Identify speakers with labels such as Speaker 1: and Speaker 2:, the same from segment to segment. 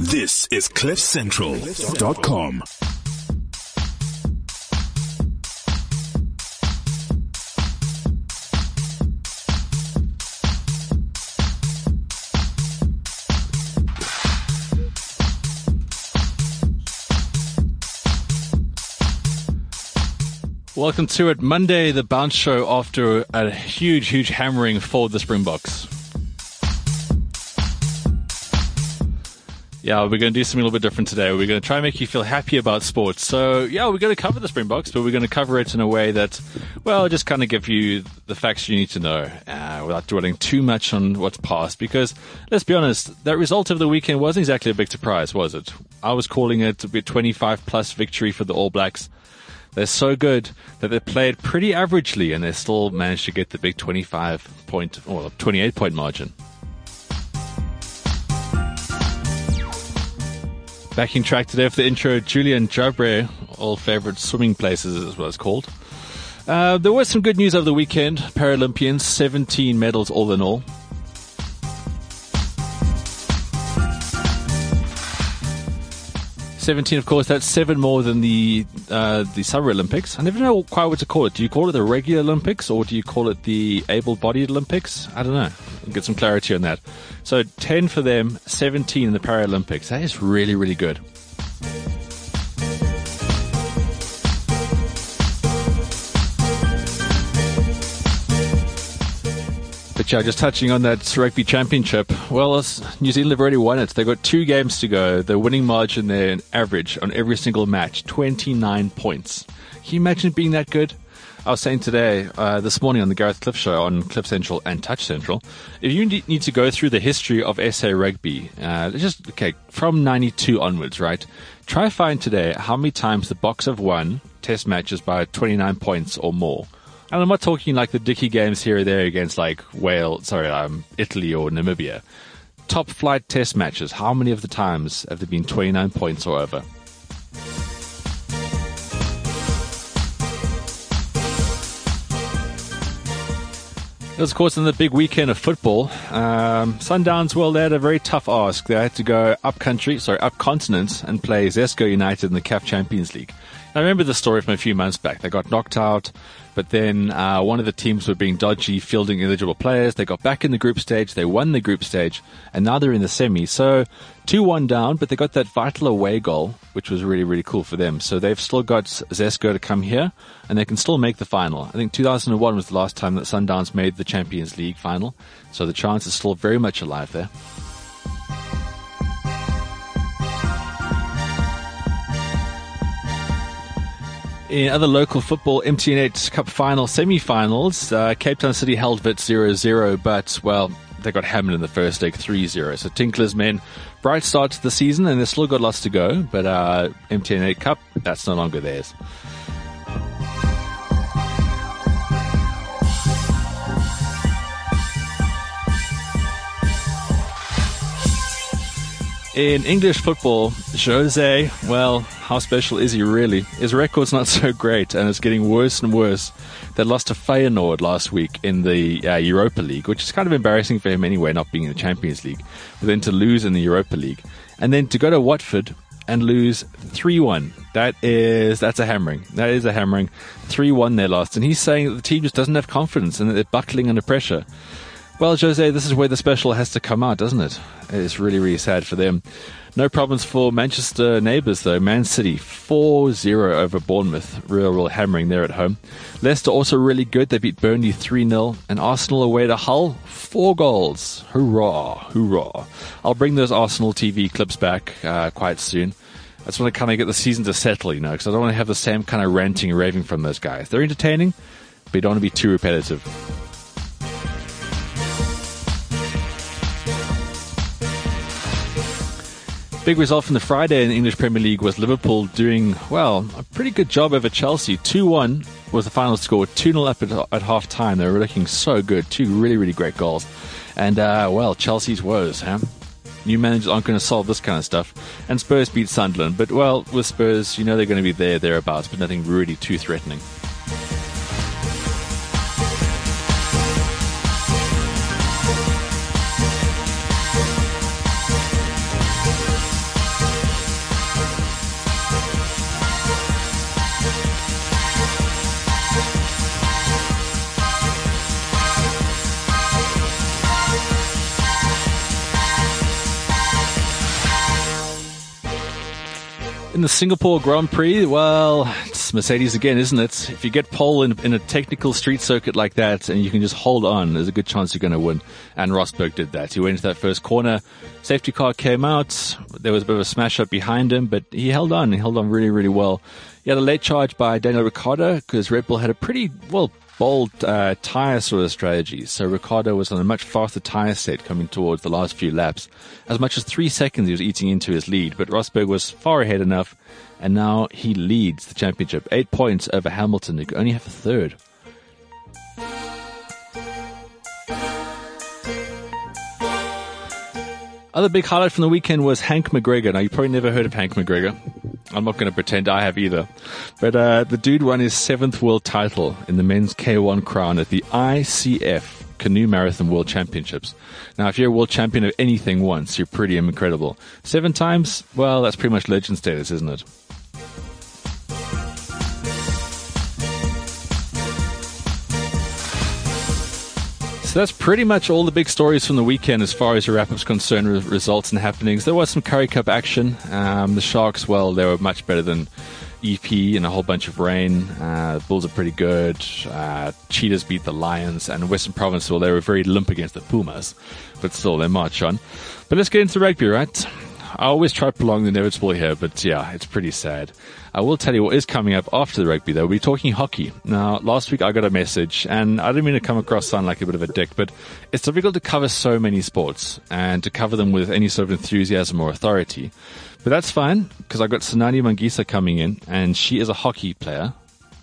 Speaker 1: This is CliffCentral.com.
Speaker 2: Welcome to it. Monday, the bounce show after a huge, huge hammering for the Springboks. Yeah, we're going to do something a little bit different today. We're going to try and make you feel happy about sports. So, yeah, we're going to cover the Springboks, but we're going to cover it in a way that, well, just kind of give you the facts you need to know uh, without dwelling too much on what's past. Because, let's be honest, that result of the weekend wasn't exactly a big surprise, was it? I was calling it a 25 plus victory for the All Blacks. They're so good that they played pretty averagely and they still managed to get the big 25 point or 28 point margin. Backing track today for the intro, Julian Jabre, all favorite swimming places is what it's called. Uh, there was some good news over the weekend. Paralympians, 17 medals all in all. 17, of course, that's seven more than the uh, the Summer Olympics. I never know quite what to call it. Do you call it the regular Olympics or do you call it the able-bodied Olympics? I don't know. I'll get some clarity on that. So 10 for them, 17 in the Paralympics. That is really, really good. Yeah, just touching on that rugby championship. Well, New Zealand have already won it. They've got two games to go. The winning margin there, an average on every single match, 29 points. Can you imagine being that good? I was saying today, uh, this morning on the Gareth Cliff show on Cliff Central and Touch Central, if you need to go through the history of SA rugby, uh, just, okay, from 92 onwards, right? Try find today how many times the Boks have won test matches by 29 points or more. And I'm not talking like the dicky games here or there against like Wales, sorry, um, Italy or Namibia. Top flight test matches, how many of the times have there been 29 points or over? It was, of course, in the big weekend of football. Um, Sundowns, well, they had a very tough ask. They had to go up country, sorry, up continent and play Zesco United in the CAF Champions League. I remember the story from a few months back. They got knocked out, but then uh, one of the teams were being dodgy, fielding eligible players. They got back in the group stage. They won the group stage, and now they're in the semi. So 2-1 down, but they got that vital away goal, which was really, really cool for them. So they've still got Zesco to come here, and they can still make the final. I think 2001 was the last time that Sundowns made the Champions League final. So the chance is still very much alive there. In other local football, MTN 8 Cup final semi-finals, uh, Cape Town City held Wits 0-0, but, well, they got hammered in the first leg 3-0. So Tinkler's men, bright start to the season, and they've still got lots to go, but uh, MTN 8 Cup, that's no longer theirs. In English football, Jose, well, how special is he really? His record's not so great, and it's getting worse and worse. They lost to Feyenoord last week in the uh, Europa League, which is kind of embarrassing for him anyway, not being in the Champions League. But then to lose in the Europa League, and then to go to Watford and lose 3-1. That is, that's a hammering. That is a hammering. 3-1 they lost. And he's saying that the team just doesn't have confidence and that they're buckling under pressure. Well, Jose, this is where the special has to come out, doesn't it? It's really, really sad for them. No problems for Manchester neighbours, though. Man City 4 0 over Bournemouth. Real, real hammering there at home. Leicester also really good. They beat Burnley 3 0. And Arsenal away to Hull, 4 goals. Hoorah, hoorah. I'll bring those Arsenal TV clips back uh, quite soon. I just want to kind of get the season to settle, you know, because I don't want to have the same kind of ranting and raving from those guys. They're entertaining, but you don't want to be too repetitive. Big result from the Friday in the English Premier League was Liverpool doing, well, a pretty good job over Chelsea. 2 1 was the final score, 2 0 up at, at half time. They were looking so good. Two really, really great goals. And, uh, well, Chelsea's woes, huh? New managers aren't going to solve this kind of stuff. And Spurs beat Sunderland. But, well, with Spurs, you know they're going to be there, thereabouts, but nothing really too threatening. Singapore Grand Prix, well, it's Mercedes again, isn't it? If you get pole in, in, a technical street circuit like that and you can just hold on, there's a good chance you're going to win. And Rosberg did that. He went into that first corner. Safety car came out. There was a bit of a smash up behind him, but he held on. He held on really, really well. He had a late charge by Daniel Ricciardo because Red Bull had a pretty, well, bold uh, tyre sort of strategy. So Ricciardo was on a much faster tyre set coming towards the last few laps. As much as three seconds he was eating into his lead, but Rosberg was far ahead enough, and now he leads the championship. Eight points over Hamilton, who only have a third. Other big highlight from the weekend was Hank McGregor. Now, you probably never heard of Hank McGregor. I'm not going to pretend I have either. But uh, the dude won his seventh world title in the men's K1 crown at the ICF Canoe Marathon World Championships. Now, if you're a world champion of anything once, you're pretty incredible. Seven times? Well, that's pretty much legend status, isn't it? So that's pretty much all the big stories from the weekend as far as your wrap up's concerned, results and happenings. There was some Currie Cup action. Um, the Sharks, well, they were much better than EP and a whole bunch of rain. Uh, Bulls are pretty good. Uh, Cheetahs beat the Lions, and Western Province, well, they were very limp against the Pumas, but still, they march on. But let's get into rugby, right? I always try to prolong the inevitable here, but yeah, it's pretty sad. I will tell you what is coming up after the rugby though. We'll be talking hockey. Now, last week I got a message and I didn't mean to come across sound like a bit of a dick, but it's difficult to cover so many sports and to cover them with any sort of enthusiasm or authority. But that's fine because I've got Sanani Mangisa coming in and she is a hockey player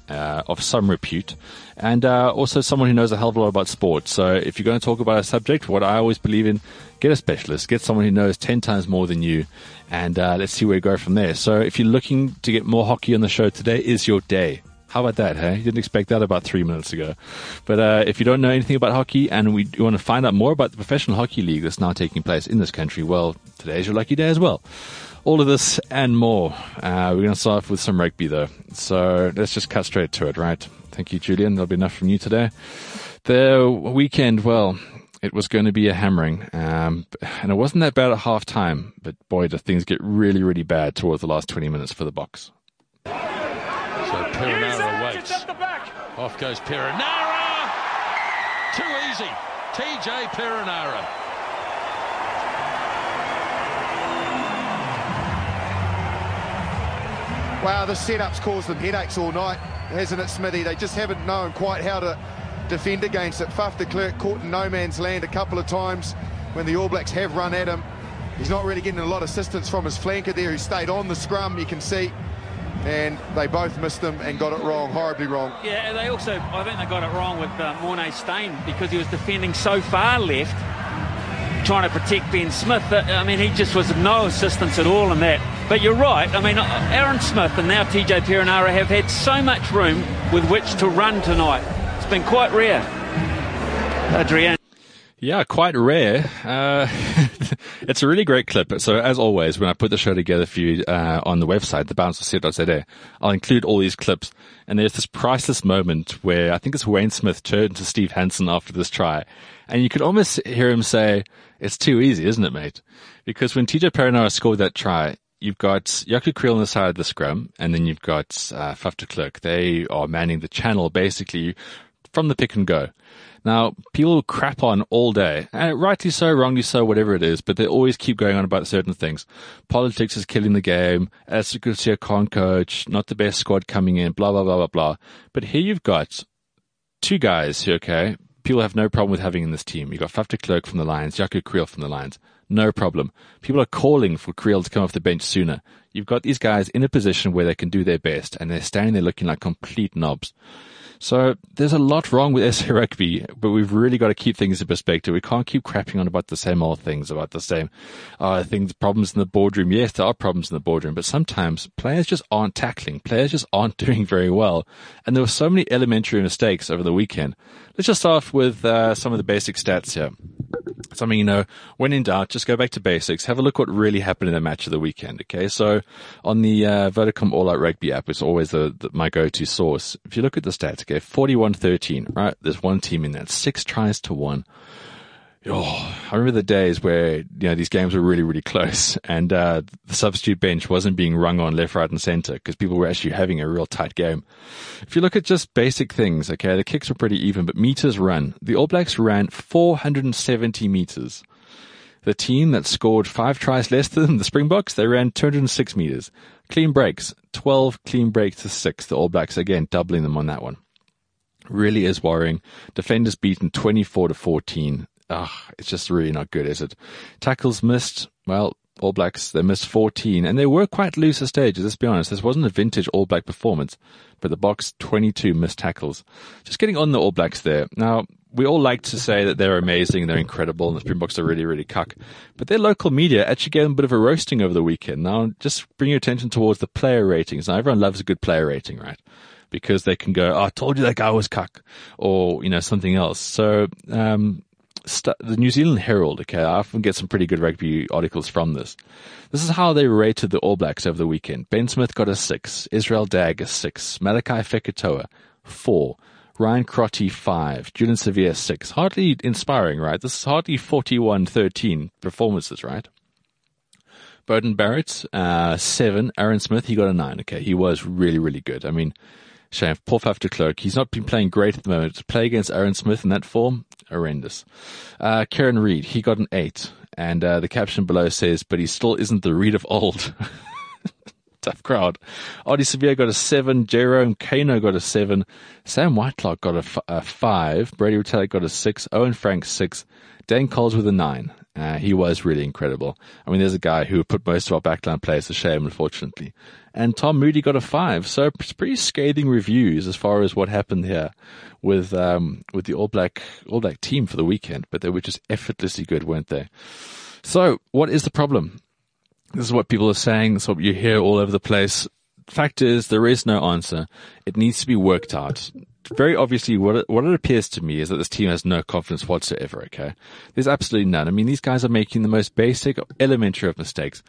Speaker 2: uh, of some repute, and uh, also someone who knows a hell of a lot about sports. So if you're going to talk about a subject, what I always believe in, get a specialist, get someone who knows 10 times more than you, and uh, let's see where we go from there. So if you're looking to get more hockey on the show, today is your day. How about that, hey? You didn't expect that about three minutes ago. But uh, if you don't know anything about hockey and we want to find out more about the professional hockey league that's now taking place in this country, well, today's your lucky day as well. All of this and more. Uh, we're going to start off with some rugby, though. So let's just cut straight to it, right? Thank you, Julian. There'll be enough from you today. The weekend, well, it was going to be a hammering. Um, and it wasn't that bad at half time, but boy, did things get really, really bad towards the last 20 minutes for the Boks.
Speaker 3: So Perenara waits. Off goes Perenara. Too easy. TJ Perenara.
Speaker 4: Wow, the setup's caused them headaches all night, hasn't it, Smithy? They just haven't known quite how to defend against it. Faf de Klerk caught in no man's land a couple of times when the All Blacks have run at him. He's not really getting a lot of assistance from his flanker there who stayed on the scrum, you can see. And they both missed him and got it wrong, horribly wrong.
Speaker 5: Yeah, and they also, I think they got it wrong with uh, Morné Steyn because he was defending so far left, trying to protect Ben Smith. I mean, he just was no assistance at all in that. But you're right. I mean, Aaron Smith and now TJ Perenara have had so much room with which to run tonight. It's been quite rare. Adrian.
Speaker 2: Yeah, quite rare. Uh, it's a really great clip. So as always, when I put the show together for you uh, on the website, thebouncer.co.za, I'll include all these clips. And there's this priceless moment where I think it's Wayne Smith turned to Steve Hansen after this try. And you could almost hear him say, it's too easy, isn't it, mate? Because when TJ Perenara scored that try, you've got Jaco Kriel on the side of the scrum, and then you've got uh, Faf de Klerk. They are manning the channel basically from the pick and go. Now, people crap on all day, and rightly so, wrongly so, whatever it is, but they always keep going on about certain things. Politics is killing the game, As Garcia can't coach, not the best squad coming in, blah, blah, blah, blah, blah. But here you've got two guys okay, people have no problem with having in this team. You've got Faf Klerk from the Lions, Jaco Kriel from the Lions. No problem. People are calling for Kriel to come off the bench sooner. You've got these guys in a position where they can do their best, and they're standing there looking like complete knobs. So there's a lot wrong with SA Rugby, but we've really got to keep things in perspective. We can't keep crapping on about the same old things, about the same uh, things, problems in the boardroom. Yes, there are problems in the boardroom, but sometimes players just aren't tackling. Players just aren't doing very well. And there were so many elementary mistakes over the weekend. Let's just start off with uh, some of the basic stats here. Something you know, when in doubt, just go back to basics. Have a look what really happened in the match of the weekend. Okay, so on the uh, Vodacom All Out Rugby app, it's always the, the, my go-to source. If you look at the stats, okay, 41-13, right? There's one team in that, six tries to one. Oh, I remember the days where, you know, these games were really, really close and, uh, the substitute bench wasn't being rung on left, right and center because people were actually having a real tight game. If you look at just basic things, okay, the kicks were pretty even, but meters run, the All Blacks ran 470 meters. The team that scored five tries less than the Springboks, they ran 206 meters. Clean breaks, 12 clean breaks to six. The All Blacks, again, doubling them on that one. Really is worrying. Defenders beaten 24 to 14 ugh, it's just really not good, is it? Tackles missed, well, All Blacks, they missed 14, and they were quite loose at stages, let's be honest. This wasn't a vintage All Black performance, but the Boks 22 missed tackles. Just getting on the All Blacks there. Now, we all like to say that they're amazing, they're incredible, and the Springboks are really, really cuck. But their local media actually gave them a bit of a roasting over the weekend. Now, just bring your attention towards the player ratings. Now, everyone loves a good player rating, right? Because they can go, oh, I told you that guy was cuck, or, you know, something else. So, um, st- the New Zealand Herald, okay, I often get some pretty good rugby articles from this. This is how they rated the All Blacks over the weekend. Ben Smith got a six, Israel Dagg a six, Malakai Fekitoa, four, Ryan Crotty, five, Julian Savea, six. Hardly inspiring, right? This is hardly 41-13 performances, right? Beauden Barrett, uh, seven. Aaron Smith, he got a nine. Okay, he was really, really good. I mean, shame. Paul Faf de Klerk, he's not been playing great at the moment. To play against Aaron Smith in that form, horrendous. Uh, Kieran Read, he got an eight. And uh, the caption below says, but he still isn't the Reed of old. Tough crowd. Ardie Savea got a seven. Jerome Kaino got a seven. Sam Whitelock got a, f- a five. Brodie Retallick got a six. Owen Frank six. Dane Coles with a nine. Uh, he was really incredible. I mean, there's a guy who put most of our backline players to shame, unfortunately. And Tom Moody got a five. So it's pretty scathing reviews as far as what happened here with, um, with the All Black, All Black team for the weekend, but they were just effortlessly good, weren't they? So what is the problem? This is what people are saying. Is what you hear all over the place. Fact is, there is no answer. It needs to be worked out very obviously what it, what it appears to me is that this team has no confidence whatsoever. Okay, there's absolutely none. I mean, these guys are making the most basic, elementary of mistakes.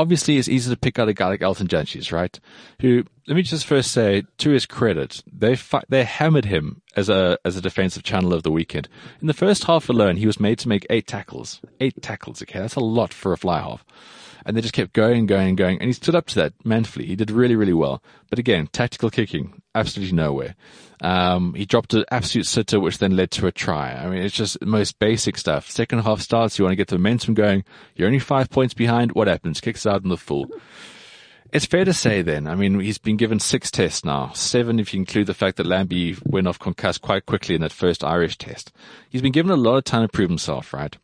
Speaker 2: Obviously, it's easy to pick out a guy like Elton Jantjies, right? Who, let me just first say, to his credit, they fi- they hammered him as a as a defensive channel of the weekend. In the first half alone, he was made to make eight tackles. Eight tackles. Okay, that's a lot for a fly half and they just kept going going going. And he stood up to that manfully. He did really, really well. But again, tactical kicking, absolutely nowhere. Um, he dropped an absolute sitter, which then led to a try. I mean, it's just most basic stuff. Second half starts, you want to get the momentum going. You're only five points behind. What happens? Kicks out in the full. It's fair to say then, I mean, he's been given six tests now, seven if you include the fact that Lambie went off concussed quite quickly in that first Irish test. He's been given a lot of time to prove himself, right?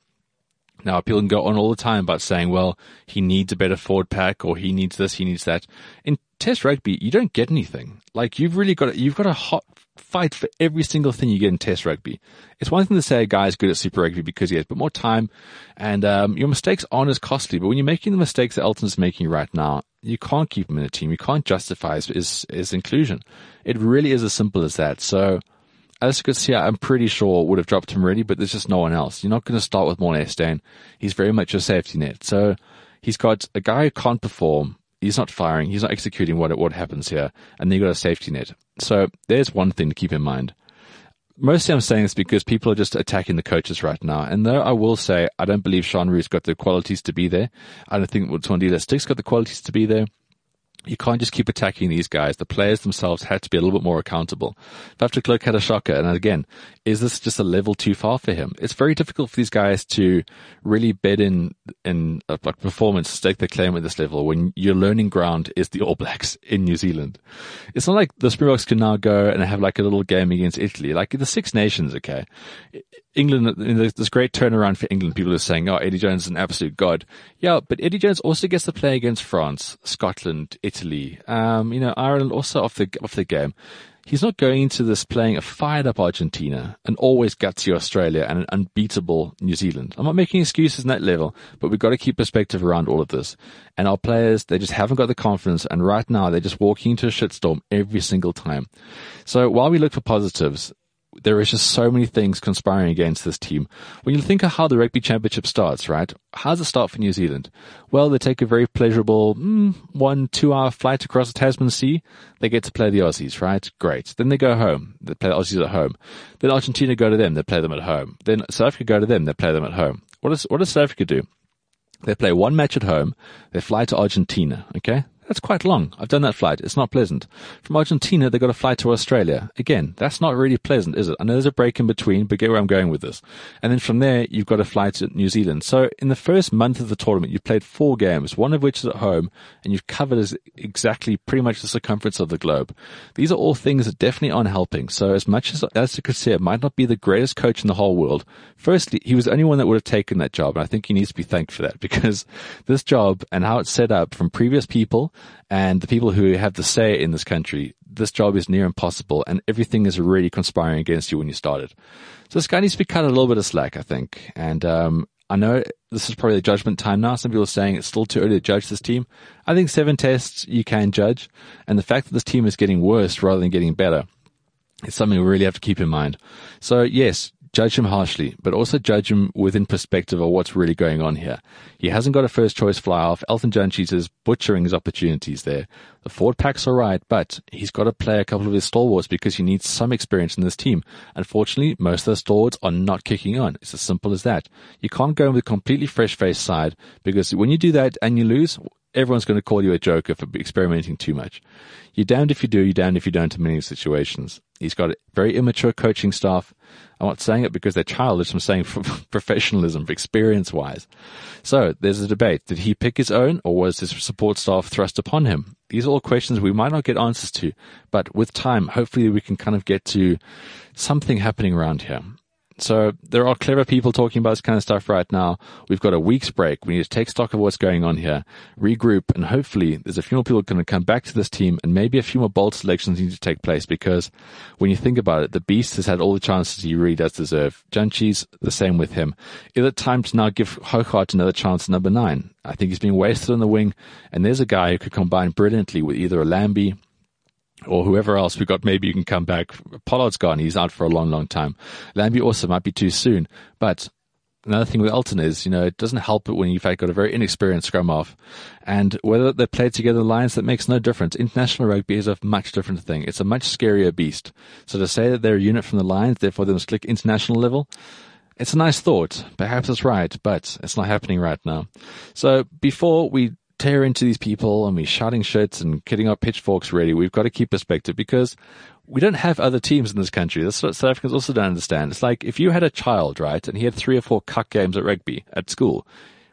Speaker 2: Now, people can go on all the time about saying, well, he needs a better forward pack or he needs this, he needs that. In test rugby, you don't get anything. Like you've really got, you've got a hot fight for every single thing you get in test rugby. It's one thing to say a guy's good at super rugby because he has a bit more time and, um, your mistakes aren't as costly. But when you're making the mistakes that Elton's making right now, you can't keep him in a team. You can't justify his, his, his inclusion. It really is as simple as that. So, Allister Coetzee, I'm pretty sure would have dropped him already, but there's just no one else. You're not going to start with Morné Steyn. He's very much your safety net. So he's got a guy who can't perform. He's not firing. He's not executing what what happens here, and then you got a safety net. So there's one thing to keep in mind. Mostly I'm saying this because people are just attacking the coaches right now. And though I will say I don't believe Sean Roo's got the qualities to be there, I don't think Mzwandile Stick's got the qualities to be there you can't just keep attacking these guys. The players themselves had to be a little bit more accountable. Faf de had a shocker. And again, is this just a level too far for him? It's very difficult for these guys to really bed in, in like performance, stake their claim at this level when your learning ground is the All Blacks in New Zealand. It's not like the Springboks can now go and have like a little game against Italy. Like the Six Nations, okay. England, there's this great turnaround for England. People are saying, oh, Eddie Jones is an absolute god. Yeah, but Eddie Jones also gets to play against France, Scotland, Italy, um, you know, Ireland also off the, off the game. He's not going into this playing a fired up Argentina, an always gutsy Australia and an unbeatable New Zealand. I'm not making excuses in that level, but we've got to keep perspective around all of this. And our players, they just haven't got the confidence. And right now they're just walking into a shitstorm every single time. So while we look for positives, there is just so many things conspiring against this team. When you think of how the rugby championship starts, right? How does it start for New Zealand? Well, they take a very pleasurable mm, one, two hour flight across the Tasman Sea. They get to play the Aussies, right? Great. Then they go home. They play the Aussies at home. Then Argentina go to them. They play them at home. Then South Africa go to them. They play them at home. What does, what does South Africa do? They play one match at home. They fly to Argentina. Okay. That's quite long. I've done that flight. It's not pleasant. From Argentina, they got a flight to Australia. Again, that's not really pleasant, is it? I know there's a break in between, but get where I'm going with this. And then from there, you've got a flight to New Zealand. So in the first month of the tournament, you've played four games, one of which is at home, and you've covered exactly pretty much the circumference of the globe. These are all things that definitely aren't helping. So as much as Allister Coetzee might not be the greatest coach in the whole world, firstly, he was the only one that would have taken that job. And I think he needs to be thanked for that because this job and how it's set up from previous people and the people who have the say in this country, this job is near impossible and everything is really conspiring against you when you started. So this guy needs to be cut a little bit of slack, I think. And, um, I know this is probably the judgment time now. Some people are saying it's still too early to judge this team. I think seven tests you can judge. And the fact that this team is getting worse rather than getting better is something we really have to keep in mind. So yes, judge him harshly, but also judge him within perspective of what's really going on here. He hasn't got a first choice fly off. Elton Jantjies is butchering his opportunities there. The forward pack's alright, but he's got to play a couple of his stalwarts because he needs some experience in this team. Unfortunately, most of the stalwarts are not kicking on. It's as simple as that. You can't go with a completely fresh faced side because when you do that and you lose, everyone's going to call you a joker for experimenting too much. You're damned if you do, you're damned if you don't in many situations. He's got a very immature coaching staff. I'm not saying it because they're childish. I'm saying for professionalism, experience wise. So there's a debate. Did he pick his own or was his support staff thrust upon him? These are all questions we might not get answers to, but with time, hopefully we can kind of get to something happening around here. So there are clever people talking about this kind of stuff right now. We've got a week's break. We need to take stock of what's going on here, regroup, and hopefully there's a few more people going to come back to this team and maybe a few more bold selections need to take place because when you think about it, the Beast has had all the chances he really does deserve. Jantjies, the same with him. Is it time to now give Hougaard another chance number nine? I think he's been wasted on the wing and there's a guy who could combine brilliantly with either a Lambie or whoever else we got, maybe you can come back. Pollard's gone. He's out for a long, long time. Lambie also might be too soon. But another thing with Elton is, you know, it doesn't help it when you've got a very inexperienced scrum half. And whether they play together in lines, that makes no difference. International rugby is a much different thing. It's a much scarier beast. So to say that they're a unit from the lines, therefore they must click international level, it's a nice thought. Perhaps it's right, but it's not happening right now. So before we tear into these people and we're shouting shits and getting our pitchforks ready, we've got to keep perspective because we don't have other teams in this country. That's what South Africans also don't understand. It's like if you had a child, right, and he had three or four cuck games at rugby at school,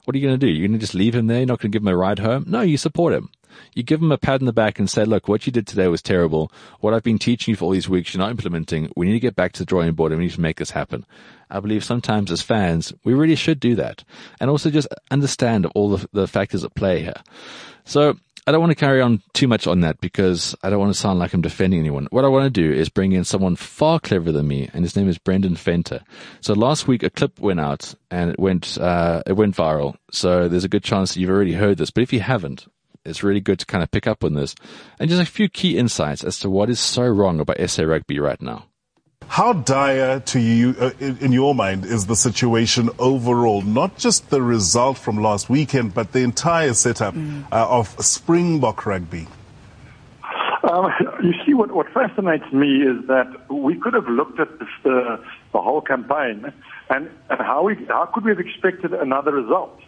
Speaker 2: what are you going to do? You're going to just leave him there? You're not going to give him a ride home? No, you support him. You give him a pat in the back and say, look, what you did today was terrible. What I've been teaching you for all these weeks, you're not implementing. We need to get back to the drawing board and we need to make this happen. I believe sometimes as fans, we really should do that and also just understand all the, the factors at play here. So I don't want to carry on too much on that because I don't want to sound like I'm defending anyone. What I want to do is bring in someone far cleverer than me, and his name is Brendan Venter. So last week a clip went out and it went uh, it went viral. So there's a good chance you've already heard this, but if you haven't, it's really good to kind of pick up on this and just a few key insights as to what is so wrong about SA rugby right now.
Speaker 6: How dire to you, uh, in your mind, is the situation overall? Not just the result from last weekend, but the entire setup mm. uh, of Springbok rugby.
Speaker 7: Um, you see, what, what fascinates me is that we could have looked at this, uh, the whole campaign and, and how, we, how could we have expected another result?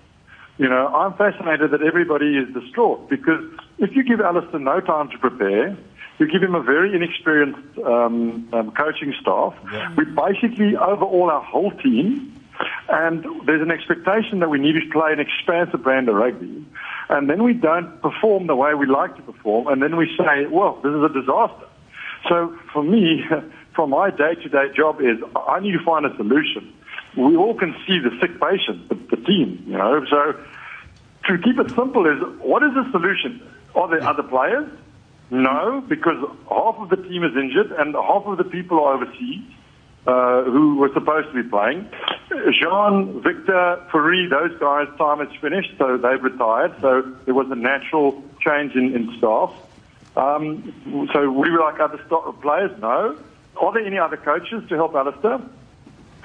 Speaker 7: You know, I'm fascinated that everybody is distraught because if you give Allister no time to prepare, you give him a very inexperienced um, um, coaching staff. Yeah. We basically overhaul our whole team, and there's an expectation that we need to play an expansive brand of rugby. And then we don't perform the way we like to perform, and then we say, well, this is a disaster. So for me, from my day-to-day job is I need to find a solution we all can see the sick patient, the, the team, you know. So to keep it simple is, what is the solution? Are there other players? No, because half of the team is injured and half of the people are overseas. Uh, who were supposed to be playing. Jean, Victor, Fourie, those guys' time is finished, so they've retired. So there was a natural change in, in staff. Um, so we were like other players? No. are there any other coaches to help Allister?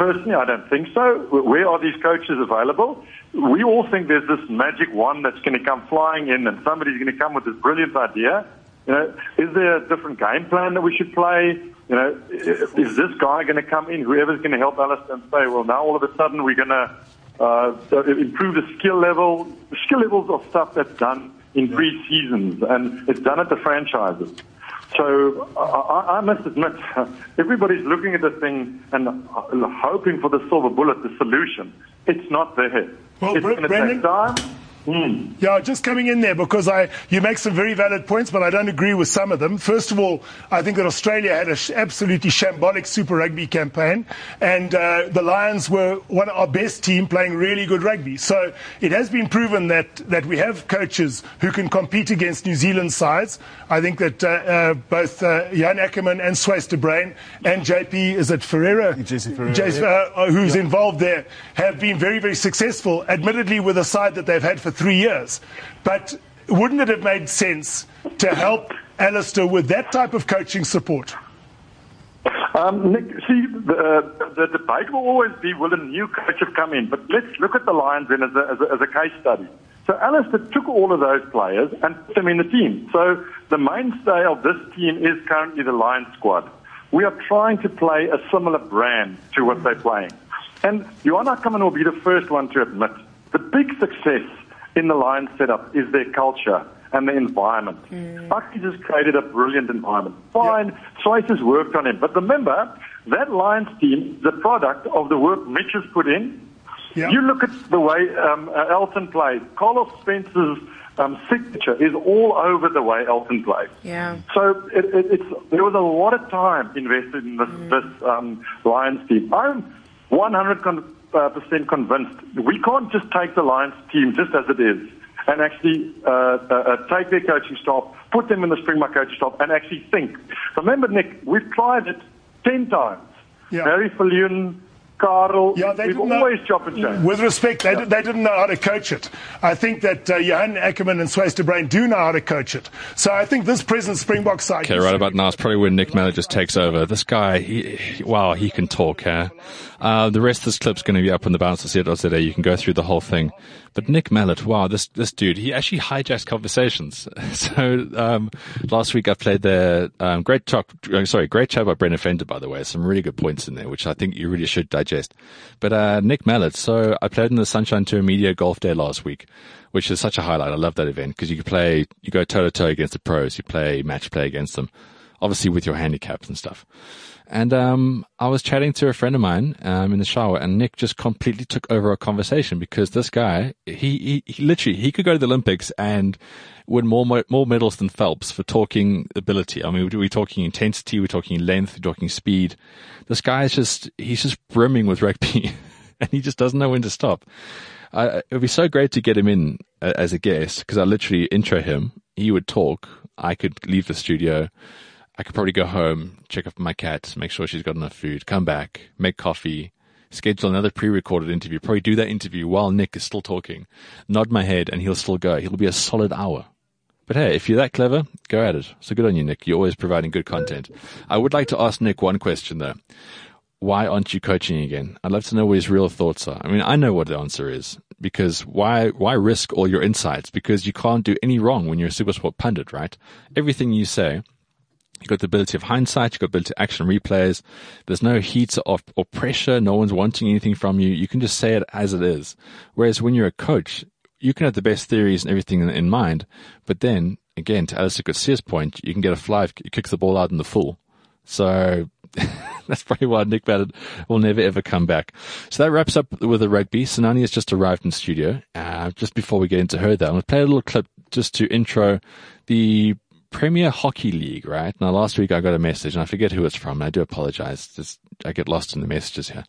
Speaker 7: Personally, I don't think so. Where are these coaches available? We all think there's this magic wand that's going to come flying in and somebody's going to come with this brilliant idea. You know, is there a different game plan that we should play? You know, is this guy going to come in, whoever's going to help Allister and say, well, now all of a sudden we're going to uh, improve the skill level, skill levels of stuff that's done in pre-seasons and it's done at the franchises. So I, I must admit, everybody's looking at the thing and uh, hoping for the silver bullet, the solution. It's not there.
Speaker 8: Well,
Speaker 7: it's going to take time. Mm.
Speaker 8: Yeah, just coming in there because I, you make some very valid points, but I don't agree with some of them. First of all, I think that Australia had an sh- absolutely shambolic Super Rugby campaign, and uh, the Lions were one of our best team playing really good rugby. So it has been proven that, that we have coaches who can compete against New Zealand sides. I think that uh, uh, both uh, Johan Ackermann and Swys de Bruin and JP, is it Ferreira?
Speaker 6: JC Ferreira.
Speaker 8: JC, uh, who's yeah. involved there, have been very, very successful, admittedly with a side that they've had for three years. But wouldn't it have made sense to help Allister with that type of coaching support?
Speaker 7: Um, Nick, see, the, the debate will always be will a new coach have come in? But let's look at the Lions then as a, as a, as a case study. So Allister took all of those players and put them in the team. So the mainstay of this team is currently the Lions squad. We are trying to play a similar brand to what they're playing. And Johan Ackermann will be the first one to admit the big success in the Lions setup is their culture and the environment. Mm. Bucky just created a brilliant environment. Fine, yep. has worked on it. But remember, that Lions team is a product of the work Mitch has put in. Yep. You look at the way um, uh, Elton plays. Carlos Spencer's um, signature is all over the way Elton plays.
Speaker 9: Yeah.
Speaker 7: So it, it, it's, there was a lot of time invested in this, mm. this um, Lions team. I'm 100 con- uh, percent convinced we can't just take the Lions team just as it is and actually uh, uh, uh, take their coaching staff, put them in the Springbok coaching staff, and actually think. Remember, Nick, we've tried it ten times. Yeah. Barry Viljoen, Karel. Yeah, they We've always know, chop and change.
Speaker 8: With respect, they, yeah. they didn't know how to coach it. I think that uh, Johan Ackermann and Swys de Bruin do know how to coach it. So I think this present Springbok side.
Speaker 2: Okay, right about now is probably when Nick Mallett just takes over. This guy, he, wow, he can talk, huh? Uh, the rest of this clip's going to be up on the Bounce today. You can go through the whole thing. But Nick Mallett, wow, this this dude, he actually hijacks conversations. So um, last week I played the um, great talk, uh, sorry, great chat by Brendan Venter, by the way. Some really good points in there, which I think you really should digest. But uh, Nick Mallett, so I played in the Sunshine Tour Media Golf Day last week, which is such a highlight. I love that event because you can play, you go toe to toe against the pros, you play match play against them, obviously with your handicaps and stuff. And um, I was chatting to a friend of mine um, in the shower, and Nick just completely took over our conversation because this guy, he, he, he literally he could go to the Olympics and win more more medals than Phelps for talking ability. I mean, we're talking intensity, we're talking length, we're talking speed. This guy is just he's just brimming with rugby, and he just doesn't know when to stop. Uh, it would be so great to get him in uh, as a guest because I literally intro him. He would talk. I could leave the studio I could probably go home, check up my cat, make sure she's got enough food, come back, make coffee, schedule another pre-recorded interview, probably do that interview while Nick is still talking, nod my head, and he'll still go. He'll be a solid hour. But hey, if you're that clever, go at it. So good on you, Nick. You're always providing good content. I would like to ask Nick one question though. Why aren't you coaching again? I'd love to know what his real thoughts are. I mean, I know what the answer is because why, why risk all your insights? Because you can't do any wrong when you're a SuperSport pundit, right? Everything you say You've got the ability of hindsight. You've got the ability of action replays. There's no heat or, or pressure. No one's wanting anything from you. You can just say it as it is. Whereas when you're a coach, you can have the best theories and everything in, in mind, but then again, to Allister Coetzee point, you can get a fly kicks the ball out in the full. So that's probably why Nick Mallett will never ever come back. So that wraps up with the rugby. Sanani has just arrived in studio. Uh, just before we get into her, though, I'm going to play a little clip just to intro the Premier Hockey League, right? Now, last week I got a message, and I forget who it's from. And I do apologize. Just, I get lost in the messages here.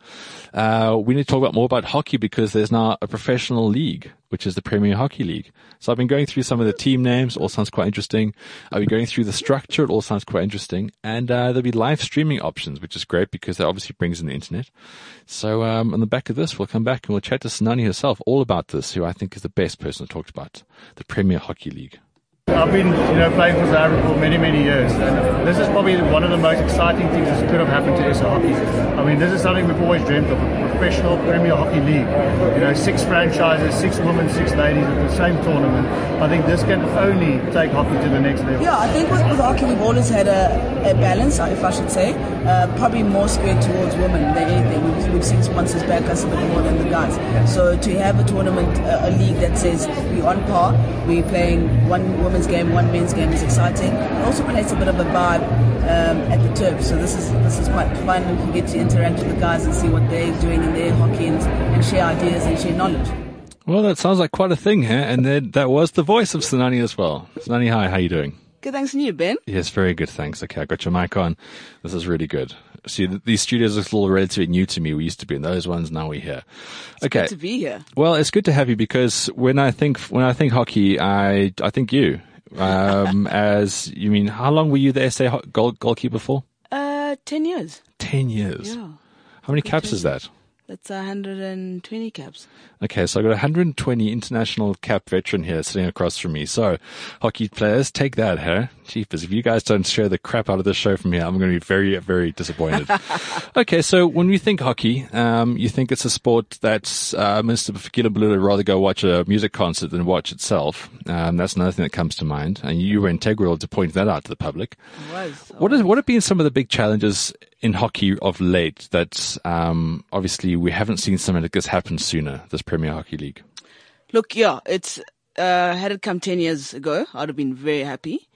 Speaker 2: Uh, we need to talk about more about hockey because there's now a professional league, which is the Premier Hockey League. So I've been going through some of the team names. All sounds quite interesting. I've been going through the structure. It all sounds quite interesting. And uh, there'll be live streaming options, which is great because that obviously brings in the internet. So um, on the back of this, we'll come back and we'll chat to Sanani herself all about this, who I think is the best person to talk about the Premier Hockey League.
Speaker 9: I've been, you know, playing for Africa for many, many years, and this is probably one of the most exciting things that could have happened to SA Hockey. I mean, this is something we've always dreamt of, a professional Premier Hockey League. You know, six franchises, six women, six ladies at the same tournament. I think this can only take hockey to the next level.
Speaker 10: Yeah, I think with, with hockey we've always had a, a balance, if I should say, uh, probably more skewed towards women than anything. We've, we've seen sponsors back us a bit more than the guys. So to have a tournament, a league that says we're on par, we're playing one women's game, one men's game is exciting. It also creates a bit of a vibe um, at the turf. So this is this is quite fun. You get to interact with the guys and see what they're doing in their hockey and, and share ideas and share knowledge.
Speaker 2: Well, that sounds like quite a thing here, and then that was the voice of Sanani as well. Sanani, hi, how are you doing?
Speaker 10: Good, thanks, and you, Ben?
Speaker 2: Yes, very good, thanks. Okay, I got your mic on. This is really good. See, these studios are still relatively new to me. We used to be in those ones, now we're here.
Speaker 10: It's okay. good to be here.
Speaker 2: Well, it's good to have you because when I think when I think hockey, I I think you. Um, as you mean, how long were you the SA goal, goalkeeper for?
Speaker 10: Uh, ten years.
Speaker 2: Ten years.
Speaker 10: Yeah.
Speaker 2: How many caps is that?
Speaker 10: That's 120 caps.
Speaker 2: Okay, so I've got a 120 international cap veteran here sitting across from me. So, hockey players, take that, huh? Jeepers, if you guys don't share the crap out of this show from here, I'm going to be very, very disappointed. okay, so when we think hockey, um, you think it's a sport that uh, Mr. Fikile Mbalula would rather go watch a music concert than watch itself. Um, that's another thing that comes to mind. And you were integral to point that out to the public.
Speaker 10: I was.
Speaker 2: What, is, what have been some of the big challenges in hockey of late that um, obviously we haven't seen something like this happen sooner, this Premier Hockey League?
Speaker 10: Look, yeah, it's uh, had it come 10 years ago, I'd have been very happy.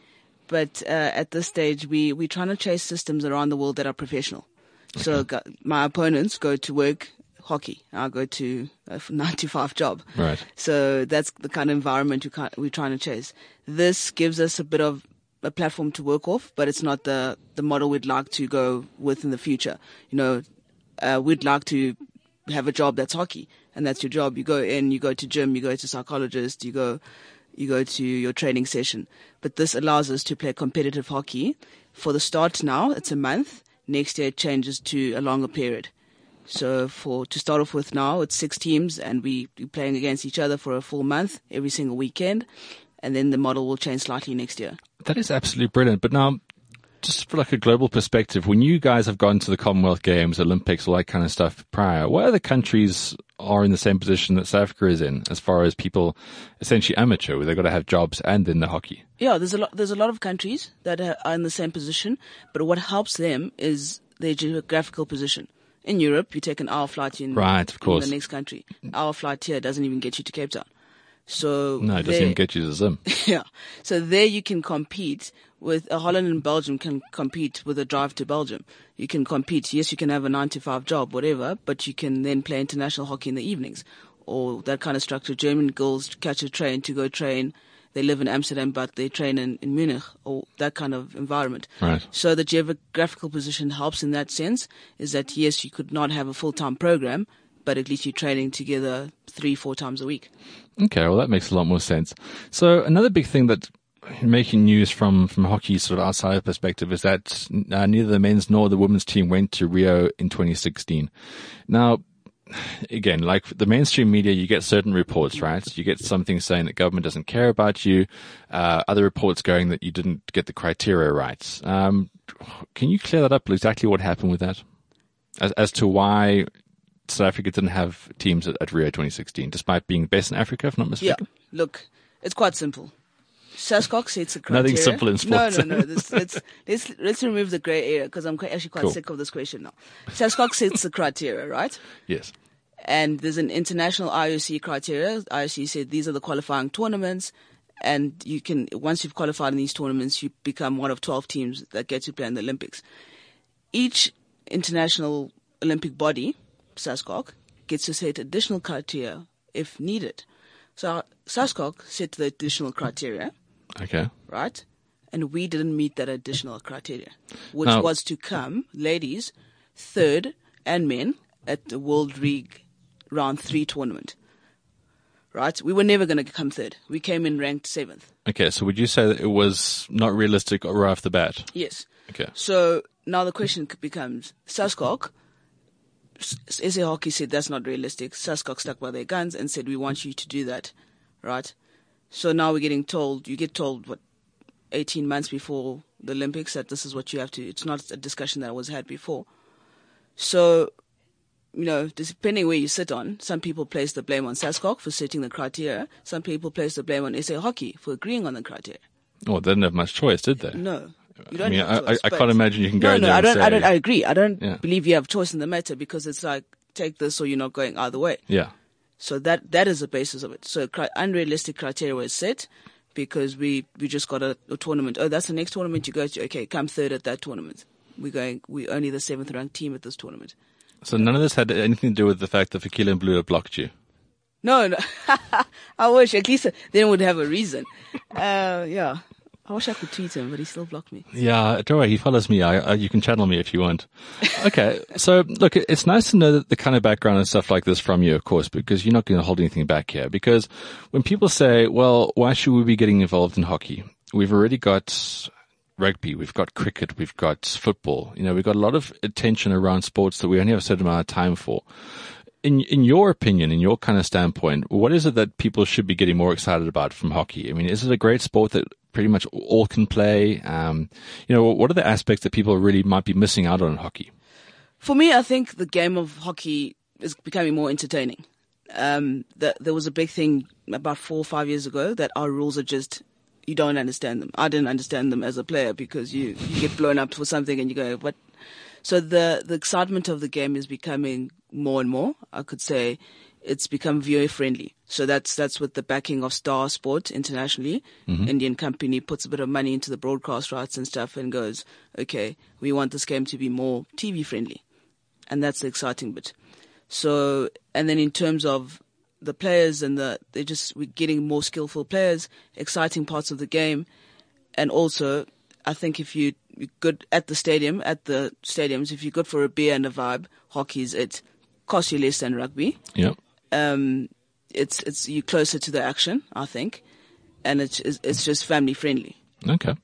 Speaker 10: But uh, at this stage, we, we're trying to chase systems around the world that are professional. So my opponents go to work hockey. I go to a nine to five job.
Speaker 2: Right.
Speaker 10: So that's the kind of environment we're trying to chase. This gives us a bit of a platform to work off, but it's not the, the model we'd like to go with in the future. You know, uh, we'd like to have a job that's hockey and that's your job. You go in, you go to gym, you go to psychologist, you go, you go to your training session. But this allows us to play competitive hockey. For the start now, it's a month. Next year it changes to a longer period. So for to start off with now, it's six teams and we we playing against each other for a full month every single weekend, and then the model will change slightly next year.
Speaker 2: That is absolutely brilliant. But now, just for like a global perspective, when you guys have gone to the Commonwealth Games, Olympics, all that kind of stuff prior, what other countries are in the same position that South Africa is in, as far as people essentially amateur, where they've got to have jobs and in the hockey?
Speaker 10: Yeah, there's a lot. There's a lot of countries that are in the same position, but what helps them is their geographical position. In Europe, you take an hour flight in,
Speaker 2: right, of course.
Speaker 10: in the next country. Our flight here doesn't even get you to Cape Town. So
Speaker 2: no, it doesn't even get you to Zim.
Speaker 10: yeah. So there you can compete with uh, Holland and Belgium can compete with a drive to Belgium. You can compete. Yes, you can have a nine to five job, whatever, but you can then play international hockey in the evenings or that kind of structure. German girls catch a train to go train. They live in Amsterdam, but they train in, in Munich or that kind of environment.
Speaker 2: Right.
Speaker 10: So the geographical position helps in that sense is that yes, you could not have a full-time program, but at least you're training together three, four times a week.
Speaker 2: Okay, well that makes a lot more sense. So another big thing that making news from from hockey sort of outside perspective is that uh, neither the men's nor the women's team went to Rio in 2016. Now, again, like the mainstream media, you get certain reports, right? You get something saying that government doesn't care about you, uh, other reports going that you didn't get the criteria right. Um, can you clear that up? Exactly what happened with that, as as to why South Africa didn't have teams at, at, Rio 2016, despite being best in Africa, if not mistaken?
Speaker 10: Yeah, look, it's quite simple. SASCOC sets a criteria.
Speaker 2: Nothing simple in sports.
Speaker 10: No, no, no. This, let's, let's, let's remove the grey area because I'm actually quite cool. sick of this question now. SASCOC sets the criteria, right?
Speaker 2: Yes.
Speaker 10: And there's an international IOC criteria. IOC said these are the qualifying tournaments. And you can, once you've qualified in these tournaments, you become one of 12 teams that get to play in the Olympics. Each international Olympic body SASCOC gets to set additional criteria if needed. So SASCOC set the additional criteria.
Speaker 2: Okay.
Speaker 10: Right? And we didn't meet that additional criteria, which now, was to come, ladies, third, and men at the World League Round 3 tournament. Right? We were never going to come third. We came in ranked seventh.
Speaker 2: Okay, so would you say that it was not realistic right off the bat?
Speaker 10: Yes.
Speaker 2: Okay.
Speaker 10: So now the question becomes SASCOC SA Hockey said that's not realistic. SASCOC stuck by their guns and said, we want you to do that, right? So now we're getting told, you get told what 18 months before the Olympics that this is what you have to. It's not a discussion that was had before. So, you know, depending where you sit on, some people place the blame on SASCOC for setting the criteria. Some people place the blame on SA Hockey for agreeing on the criteria.
Speaker 2: Well, they didn't have much choice, did they?
Speaker 10: No. You don't
Speaker 2: I mean, I, I, can't imagine you can go
Speaker 10: no,
Speaker 2: in
Speaker 10: no, I don't,
Speaker 2: say,
Speaker 10: I don't, I agree. I don't
Speaker 2: Yeah.
Speaker 10: believe you have choice in the matter because it's like, take this or you're not going either way.
Speaker 2: yeah.
Speaker 10: So that that is the basis of it. So cri- unrealistic criteria was set because we we just got a, a tournament. Oh, that's the next tournament you go to. Okay, come third at that tournament. We're going. We're only the seventh ranked team at this tournament.
Speaker 2: So none of this had anything to do with the fact that Fikile Mbalula have blocked you.
Speaker 10: No, no. I wish at least then would have a reason. Uh, yeah. I wish I could tweet him, but he still blocked me.
Speaker 2: Yeah, don't worry. He follows me. I, I, you can channel me if you want. Okay. so look, it's nice to know the kind of background and stuff like this from you, of course, because you're not going to hold anything back here. Because when people say, well, why should we be getting involved in hockey? We've already got rugby, we've got cricket, we've got football. You know, we've got a lot of attention around sports that we only have a certain amount of time for. In in your opinion, in your kind of standpoint, what is it that people should be getting more excited about from hockey? I mean, is it a great sport that pretty much all can play? Um, you know, what are the aspects that people really might be missing out on in hockey?
Speaker 10: For me, I think the game of hockey is becoming more entertaining. Um, the, there was a big thing about four or five years ago that our rules are just you don't understand them. I didn't understand them as a player because you, you get blown up for something and you go, what? So the the excitement of the game is becoming more and more. I could say it's become viewer friendly. So that's that's with the backing of Star Sport internationally. Mm-hmm. Indian company puts a bit of money into the broadcast rights and stuff and goes, okay, we want this game to be more TV friendly, and that's the exciting bit. So and then in terms of the players and the they just we're getting more skillful players, exciting parts of the game, and also I think if you you're good at the stadium at the stadiums, if you're good for a beer and a vibe, hockey's it. Costs you less than rugby
Speaker 2: Yeah.
Speaker 10: um, it's it's you closer to the action, I think, and it's it's just family friendly.
Speaker 2: Okay.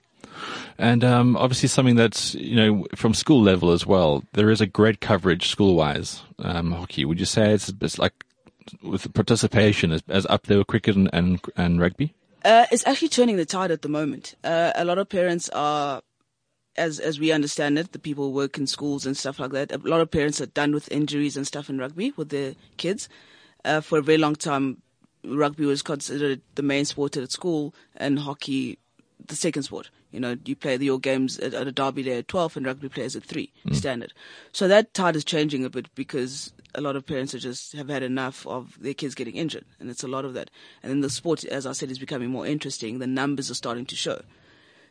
Speaker 2: And um, obviously, something that's you know from school level as well. There is a great coverage school wise um, hockey. Would you say it's, it's like with participation as, as up there with cricket and and, and rugby?
Speaker 10: Uh, it's actually turning the tide at the moment. Uh, a lot of parents are, as as we understand it, the people who work in schools and stuff like that. A lot of parents are done with injuries and stuff in rugby with their kids. Uh, for a very long time, rugby was considered the main sport at school, and hockey the second sport. You know, you play your games at, at a derby day at 12 and rugby players at 3, standard. So that tide is changing a bit because a lot of parents are just have had enough of their kids getting injured. And it's a lot of that. And then the sport, as I said, is becoming more interesting. The numbers are starting to show.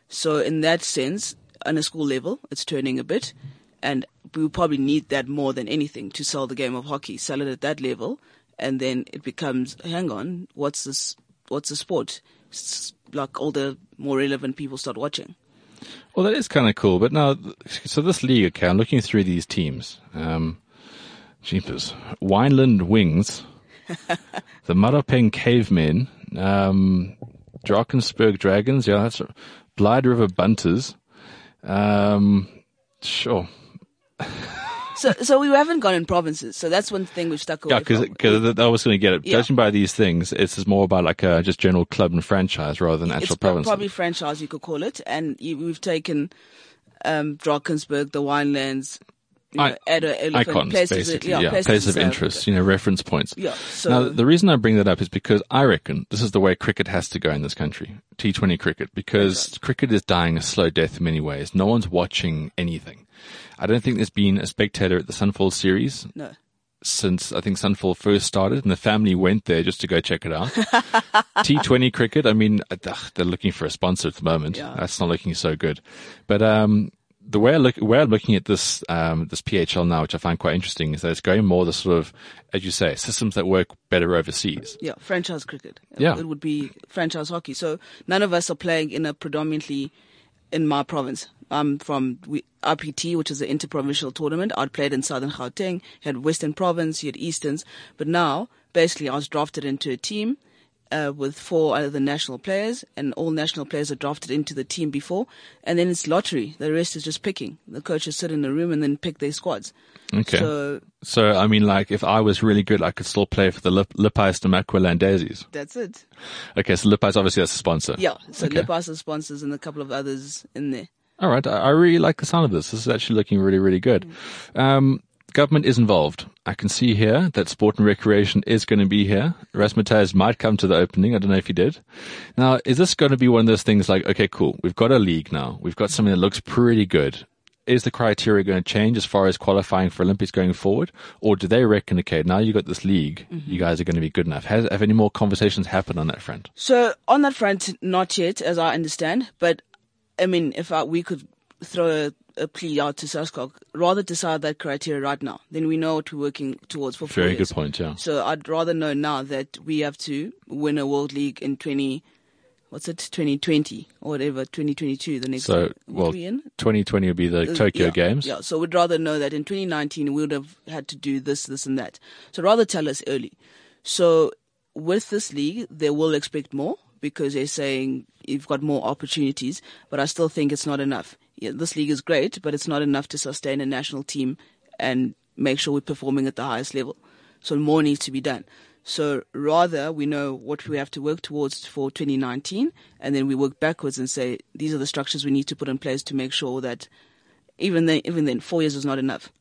Speaker 10: So in that sense, on a school level, it's turning a bit. And we will probably need that more than anything to sell the game of hockey. Sell it at that level. And then it becomes, hang on, what's this, what's the sport? S- Like all the more relevant people start watching.
Speaker 2: Well, that is kind of cool. But now, so this league, okay, I'm looking through these teams. Um, jeepers. Wineland Wings, the Maropeng Cavemen, um, Drakensberg Dragons, yeah, that's Blyde River Bunters. Um, sure.
Speaker 10: So, so we haven't gone in provinces. So that's one thing we've stuck away
Speaker 2: Yeah, because
Speaker 10: from.
Speaker 2: I was going to get it.
Speaker 10: Yeah.
Speaker 2: Judging by these things, it's more about like a just general club and franchise rather than actual province.
Speaker 10: probably franchise you could call it, and you, we've taken um, Drakensberg, the Winelands, you know,
Speaker 2: I-
Speaker 10: Addo, Elephant,
Speaker 2: icons,
Speaker 10: places,
Speaker 2: basically.
Speaker 10: yeah,
Speaker 2: Yeah,
Speaker 10: places
Speaker 2: places of interest, you know, reference points.
Speaker 10: Yeah, so-
Speaker 2: now, the reason I bring that up is because I reckon this is the way cricket has to go in this country. T20 cricket, because cricket is dying a slow death in many ways. No one's watching anything. I don't think there's been a spectator at the Sunfoil series
Speaker 10: No.
Speaker 2: since I think Sunfoil first started, and the family went there just to go check it out. T20 cricket, I mean, uh, ugh, they're looking for a sponsor at the moment.
Speaker 10: Yeah.
Speaker 2: That's not looking so good. But um, the way I look, where I'm looking at this um, this PHL now, which I find quite interesting, is that it's going more the sort of, as you say, systems that work better overseas.
Speaker 10: Yeah, franchise cricket.
Speaker 2: Yeah.
Speaker 10: It would be franchise hockey. So none of us are playing in a predominantly in my province. I'm from IPT, which is the interprovincial tournament. I'd played in Southern Gauteng, you had Western Province, you had Easterns. But now, basically, I was drafted into a team uh, with four other national players, and all national players are drafted into the team before, and then it's lottery. The rest is just picking. The coaches sit in a room and then pick their squads.
Speaker 2: Okay.
Speaker 10: So
Speaker 2: So, I mean, like, if I was really good, I could still play for the Lip- Lipais Namakwa Landazis.
Speaker 10: that's it.
Speaker 2: Okay, so Lipais obviously that's a sponsor.
Speaker 10: Yeah. So
Speaker 2: Okay.
Speaker 10: Lipas are sponsors and a couple of others in there.
Speaker 2: All right, I, I really like the sound of this. This is actually looking really, really good. Um, government is involved. I can see here that sport and recreation is going to be here. Rasmutas might come to the opening. I don't know if he did. Now, is this going to be one of those things like, okay, cool, we've got a league now. We've got something that looks pretty good. Is the criteria going to change as far as qualifying for Olympics going forward? Or do they reckon, okay, now you've got this league, you mm-hmm. guys are going to be good enough? Has, have any more conversations happened on that front?
Speaker 10: So on that front, not yet, as I understand. But I mean, if I, we could throw a, a plea out to SASCOC, rather decide that criteria right now, then we know what we're working towards for four
Speaker 2: Very
Speaker 10: years.
Speaker 2: good point, yeah.
Speaker 10: So I'd rather know now that we have to win a World League in 20, what's it, 2020 or whatever, 2022, the next
Speaker 2: So, well,
Speaker 10: we in?
Speaker 2: 2020 will be the
Speaker 10: Uh,
Speaker 2: Tokyo
Speaker 10: yeah,
Speaker 2: Games.
Speaker 10: Yeah, so we'd rather know that in 2019 we would have had to do this, this, and that. So rather tell us early. So with this league, they will expect more because they're saying you've got more opportunities, but I still think it's not enough. Yeah, this league is great, but it's not enough to sustain a national team and make sure we're performing at the highest level. So more needs to be done. So rather, we know what we have to work towards for 2019, and then we work backwards and say these are the structures we need to put in place to make sure that even then, even then, four years is not enough.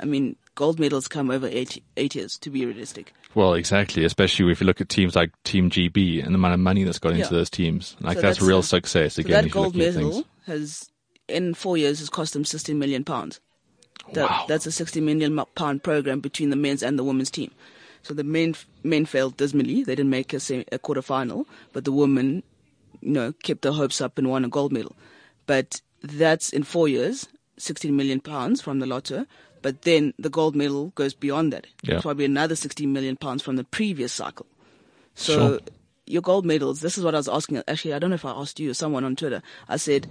Speaker 10: I mean, gold medals come over eight eight years to be realistic.
Speaker 2: Well, exactly. Especially if you look at teams like Team GB and the amount of money that's gone into those teams. Like
Speaker 10: So
Speaker 2: that's,
Speaker 10: that's,
Speaker 2: real success.
Speaker 10: So
Speaker 2: Again,
Speaker 10: that gold medal has, in four years, has cost them 16 million pounds. That,
Speaker 2: Wow.
Speaker 10: That's a 60 million pound program between the men's and the women's team. So the men men failed dismally; they didn't make a, a quarter final, but the women, you know, kept their hopes up and won a gold medal. But that's in four years, 16 million pounds from the lotto. But then the gold medal goes beyond that.
Speaker 2: Yeah.
Speaker 10: Probably another 16 million pounds from the previous cycle. So
Speaker 2: Sure.
Speaker 10: your gold medals, this is what I was asking. Actually, I don't know if I asked you or someone on Twitter. I said,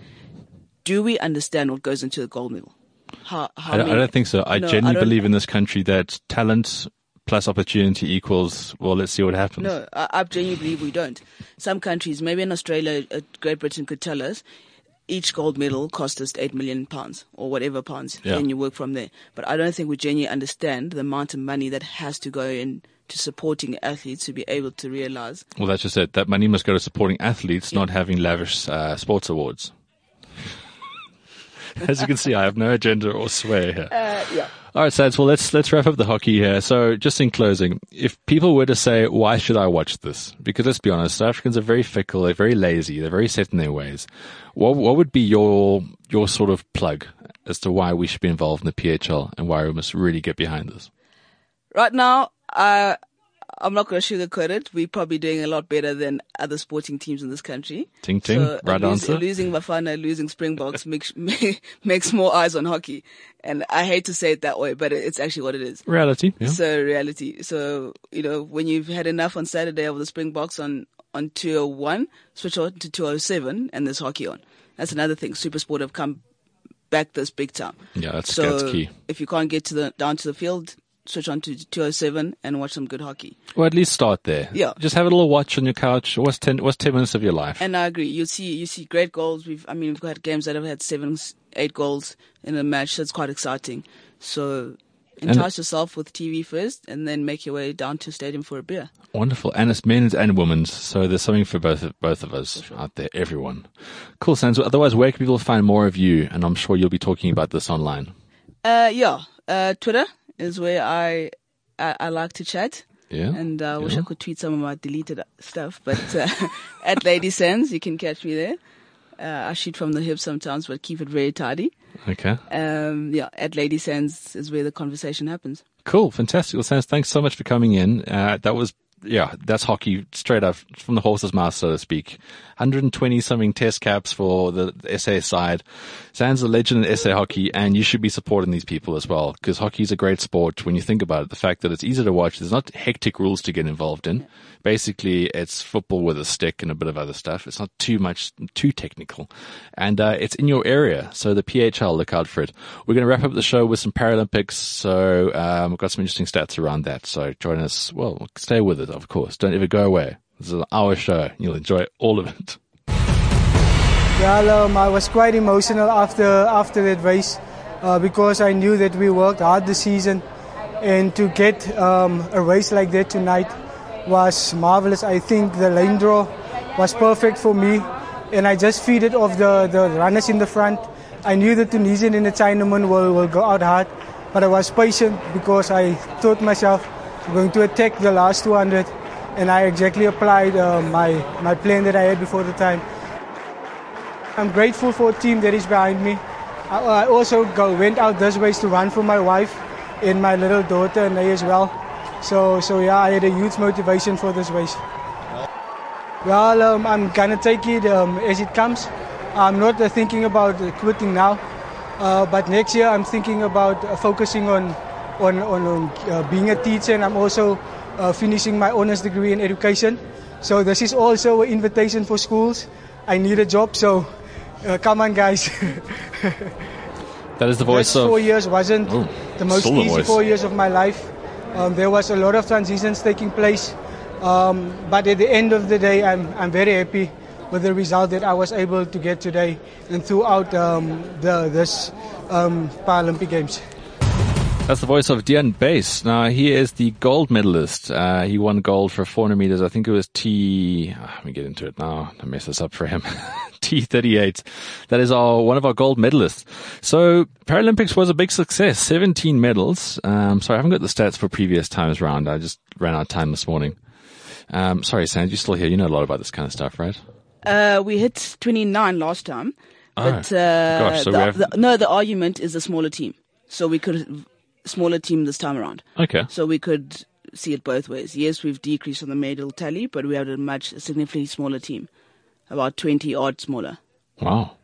Speaker 10: do we understand what goes into the gold medal? How, how
Speaker 2: I, don't- I don't think so. I
Speaker 10: No,
Speaker 2: genuinely
Speaker 10: don't-
Speaker 2: believe in this country that talent plus opportunity equals, well, let's see what happens.
Speaker 10: No, I, I genuinely believe we don't. Some countries, maybe in Australia, uh, Great Britain could tell us each gold medal cost us eight million pounds or whatever pounds.
Speaker 2: Yeah.
Speaker 10: Then you work from there. But I don't think we genuinely understand the amount of money that has to go in to supporting athletes to be able to realize.
Speaker 2: Well, that's just it. That money must go to supporting athletes, not having lavish uh, sports awards. As you can see, I have no agenda or sway here.
Speaker 10: Uh, yeah.
Speaker 2: All right, Sads. Well, let's let's wrap up the hockey here. So, just in closing, if people were to say, "Why should I watch this?" Because let's be honest, South Africans are very fickle, they're very lazy, they're very set in their ways. What what would be your your sort of plug as to why we should be involved in the PHL and why we must really get behind this?
Speaker 10: Right now, I, I'm not going to sugarcoat it. We're probably doing a lot better than other sporting teams in this country.
Speaker 2: Ting ting,
Speaker 10: So,
Speaker 2: right
Speaker 10: lose-
Speaker 2: answer.
Speaker 10: Losing Bafana, losing Springboks makes makes more eyes on hockey, and I hate to say it that way, but it's actually what it is.
Speaker 2: Reality. Yeah.
Speaker 10: So reality. So you know, when you've had enough on Saturday of the Springboks on on 201, switch on to 207, and there's hockey on. That's another thing. Supersport have come back this big time.
Speaker 2: Yeah, that's
Speaker 10: So
Speaker 2: that's key.
Speaker 10: if you can't get to the down to the field, switch on to 207 and watch some good hockey.
Speaker 2: Well, at least start there.
Speaker 10: Yeah.
Speaker 2: Just have a little watch on your couch. What's ten? What's ten minutes of your life?
Speaker 10: And I agree. You see, you see great goals. We've, I mean, we've got games that have had seven, eight goals in a match. That's quite exciting. So entice yourself with TV first, and then make your way down to stadium for a beer.
Speaker 2: Wonderful, and it's men's and women's, so there's something for both of, both of us out there. Everyone, cool, Sans. Otherwise, where can people find more of you? And I'm sure you'll be talking about this online.
Speaker 10: Uh, yeah. Uh, Twitter is where I, I, I like to chat.
Speaker 2: Yeah,
Speaker 10: And uh, I wish I could tweet some of my deleted stuff, but uh, at Lady Sands, you can catch me there. Uh, I shoot from the hip sometimes, but keep it very tidy.
Speaker 2: Okay,
Speaker 10: Um, yeah, at Lady Sands is where the conversation happens.
Speaker 2: cool, fantastic. Well, Sans, thanks so much for coming in. Uh, that was yeah, that's hockey straight up from the horse's mouth, so to speak. 120 something test caps for the SA side. Sans a legend in SA hockey, and you should be supporting these people as well, because hockey is a great sport when you think about it. The fact that it's easy to watch, there's not hectic rules to get involved in. Basically, it's football with a stick and a bit of other stuff. It's not too much, too technical. And, uh, it's in your area. So the PHL, look out for it. We're going to wrap up the show with some Paralympics. So, um, we've got some interesting stats around that. So join us. Well, stay with it, of course. Don't ever go away. This is an hour show. You'll enjoy all of it.
Speaker 11: Yeah, um, I was quite emotional after after that race uh, because I knew that we worked hard this season, and to get um, a race like that tonight was marvelous. I think the lane draw was perfect for me, and I just feed it off the, the runners in the front. I knew the Tunisian and the Chinaman will, will go out hard, but I was patient because I thought myself I'm going to attack the last 200, and I exactly applied uh, my my plan that I had before the time. I'm grateful for a team that is behind me. I, I also go, went out this ways to run for my wife and my little daughter and they as well. So, so yeah, I had a huge motivation for this race. Well, um, I'm gonna take it um, as it comes. I'm not uh, thinking about uh, quitting now, uh, but next year I'm thinking about uh, focusing on on, on, on uh, being a teacher, and I'm also uh, finishing my honors degree in education. So this is also an invitation for schools. I need a job, so uh, come on, guys.
Speaker 2: that is the voice
Speaker 11: Those
Speaker 2: of.
Speaker 11: four years wasn't
Speaker 2: Oh,
Speaker 11: the most
Speaker 2: still the
Speaker 11: easy four years of my life. Um, there was a lot of transitions taking place, um, but at the end of the day, I'm I'm very happy with the result that I was able to get today and throughout um, the this um, Paralympic Games.
Speaker 2: That's the voice of Dyan Buys. Now, he is the gold medalist. Uh, he won gold for 400 meters. I think it was T. ah, let me get into it now. I mess this up for him. T38. That is our one of our gold medalists. So Paralympics was a big success. 17 medals. Um, sorry, I haven't got the stats for previous times round. I just ran out of time this morning. Um, sorry, Sand, you're still here. You know a lot about this kind of stuff, right?
Speaker 10: Uh, we hit 29 last time.
Speaker 2: Oh,
Speaker 10: uh,
Speaker 2: gosh, so
Speaker 10: the,
Speaker 2: we have-
Speaker 10: the- no, the argument is a smaller team. So we could smaller team this time around.
Speaker 2: Okay.
Speaker 10: So we could see it both ways. Yes, we've decreased on the medal tally, but we have a much significantly smaller team, about 20 odd smaller.
Speaker 2: Wow.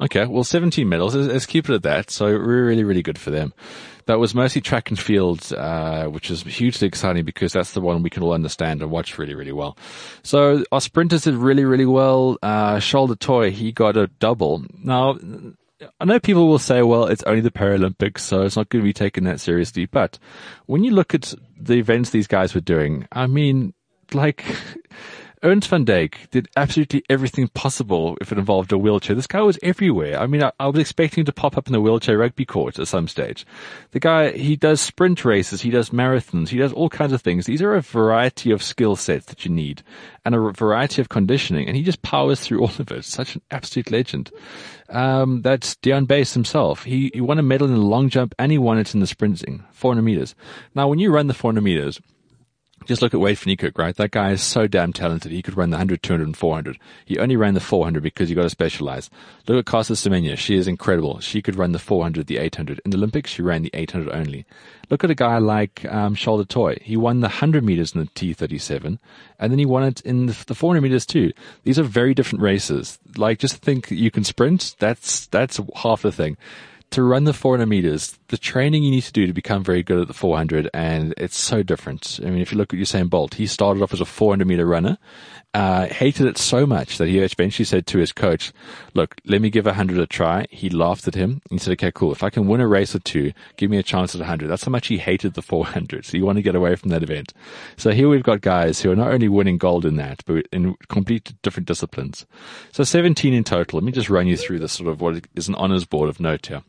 Speaker 2: Okay, well, 17 medals. Let's, keep it at that. So really, really good for them. That was mostly track and field, uh, which is hugely exciting because that's the one we can all understand and watch really, really well. So our sprinters did really, really well. Uh, Charl du Toit, he got a double. Now, I know people will say, well, it's only the Paralympics, so it's not going to be taken that seriously. But when you look at the events these guys were doing, I mean, like, Ernst van Dijk did absolutely everything possible if it involved a wheelchair. This guy was everywhere. I mean, I, I was expecting him to pop up in the wheelchair rugby court at some stage. The guy, he does sprint races, he does marathons, he does all kinds of things. These are a variety of skill sets that you need and a variety of conditioning, and he just powers through all of it. Such an absolute legend. Um, that's Dyan Buys himself. He, he won a medal in the long jump and he won it in the sprinting, 400 meters. Now, when you run the 400 meters, just look at Wade van right? That guy is so damn talented. He could run the 100, 200, and 400. He only ran the 400 because you got to specialize. Look at Caster Semenya. She is incredible. She could run the 400, the 800. In the Olympics, she ran the 800 only. Look at a guy like um, Charl du Toit. He won the 100 meters in the T37, and then he won it in the, the 400 meters too. These are very different races. Like, just think you can sprint. That's that's half the thing to run the 400 meters, the training you need to do to become very good at the 400, and it's so different. I mean, if you look at Usain Bolt, he started off as a 400 meter runner, uh, hated it so much that he eventually said to his coach, look, let me give 100 a try. He laughed at him. He said, okay, cool. If I can win a race or two, give me a chance at 100. That's how much he hated the 400. So you want to get away from that event. So here we've got guys who are not only winning gold in that, but in complete different disciplines. So 17 in total. Let me just run you through the sort of what is an honors board of note here.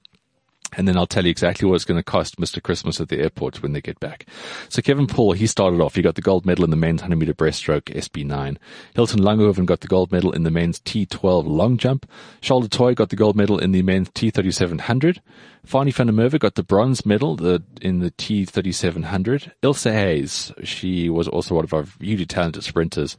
Speaker 2: And then I'll tell you exactly what it's going to cost Mr. Christmas at the airport when they get back. So Kevin Paul, he started off. He got the gold medal in the men's 100 meter breaststroke SB9. Hilton Langenhoven got the gold medal in the men's T12 long jump. Charl du Toit got the gold medal in the men's T3700. Fanie van der Merwe got the bronze medal in the T3700. Ilse Hayes, she was also one of our hugely talented sprinters.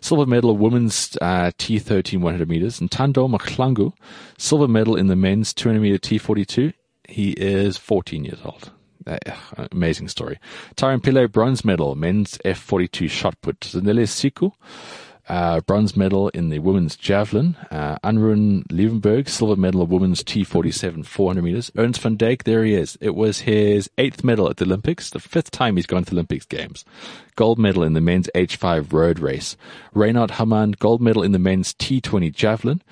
Speaker 2: Silver medal women's uh, T13 100 meters. And Ntando Mahlangu, silver medal in the men's 200 meter T42. He is 14 years old. Uh, amazing story. Tyrone Pillay, bronze medal, men's F42 shot put. Zanele Situ, uh, bronze medal in the women's javelin. Uh, Anrune Liebenberg, silver medal of women's T47 400 meters. Ernst van Dijk, there he is. It was his eighth medal at the Olympics, the fifth time he's gone to the Olympics games. Gold medal in the men's H5 road race. Reinhardt Hamman, gold medal in the men's T20 javelin.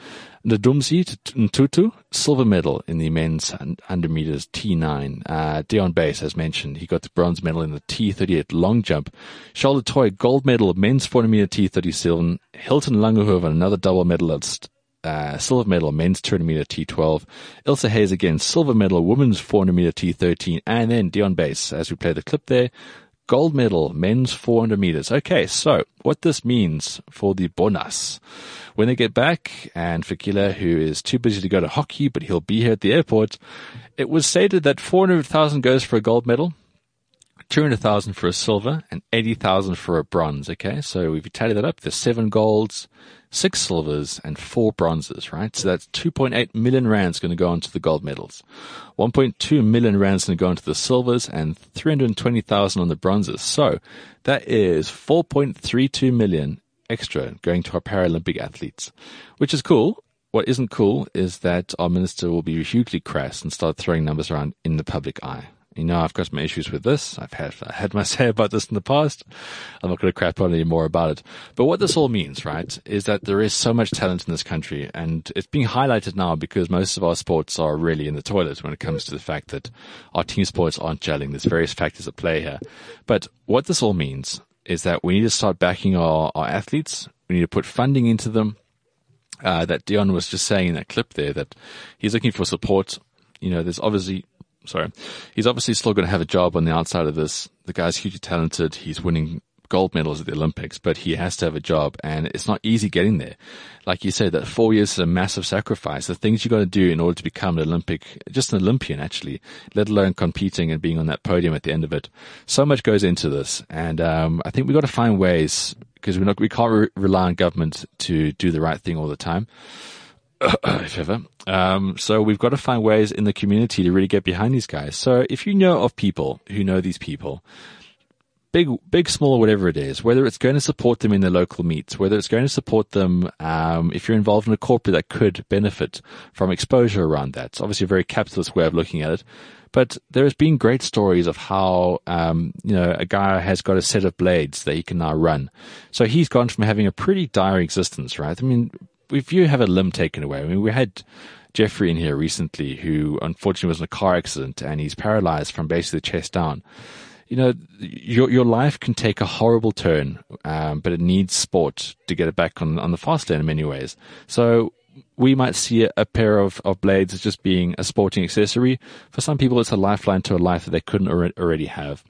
Speaker 2: Ndodomzi Ntutu, silver medal in the men's 100 meters T9. Uh, Dyan Buys, as mentioned, he got the bronze medal in the T38 long jump. Charles du Toit, gold medal, men's 400 meter T37. Hilton Langenhoven, another double medalist, uh, silver medal, men's 200 meter T12. Ilse Hayes again, silver medal, women's 400 meter T13. And then Dyan Buys, as we play the clip there, gold medal, men's 400 meters. Okay, so what this means for the Bonas when they get back, and Fikile, who is too busy to go to hockey, but he'll be here at the airport, it was stated that 400,000 goes for a gold medal, 200,000 for a silver, and 80,000 for a bronze. Okay, so if you tally that up, there's seven golds, six silvers, and four bronzes, right? So that's 2.8 million rands going to go into the gold medals. 1.2 million rands going to go into the silvers, and 320,000 on the bronzes. So that is 4.32 million extra going to our Paralympic athletes, which is cool. What isn't cool is that our minister will be hugely crass and start throwing numbers around in the public eye. You know, I've got my issues with this. I've had, I had my say about this in the past. I'm not going to crap on any more about it. But what this all means, right, is that there is so much talent in this country and it's being highlighted now because most of our sports are really in the toilet when it comes to the fact that our team sports aren't gelling. There's various factors at play here. But what this all means is that we need to start backing our, our athletes. We need to put funding into them. Uh, that Dyan was just saying in that clip there that he's looking for support. You know, there's obviously, sorry, he's obviously still going to have a job on the outside of this. The guy's hugely talented. He's winning gold medals at the Olympics, but he has to have a job and it's not easy getting there. Like you said, that four years is a massive sacrifice. The things you've got to do in order to become an Olympic, just an Olympian actually, let alone competing and being on that podium at the end of it. So much goes into this. And, um, I think we've got to find ways because we can't re- rely on government to do the right thing all the time. if ever. Um, so we've got to find ways in the community to really get behind these guys. So if you know of people who know these people, big, big, small, whatever it is, whether it's going to support them in their local meets, whether it's going to support them, um, if you're involved in a corporate that could benefit from exposure around that. It's obviously a very capitalist way of looking at it. But there has been great stories of how, um, you know, a guy has got a set of blades that he can now run. So he's gone from having a pretty dire existence, right? I mean, if you have a limb taken away, I mean, we had Jeffrey in here recently who unfortunately was in a car accident and he's paralyzed from basically the chest down you know, your your life can take a horrible turn, um, but it needs sport to get it back on on the fast lane in many ways. So we might see a, pair of, of blades as just being a sporting accessory. For some people, it's a lifeline to a life that they couldn't already have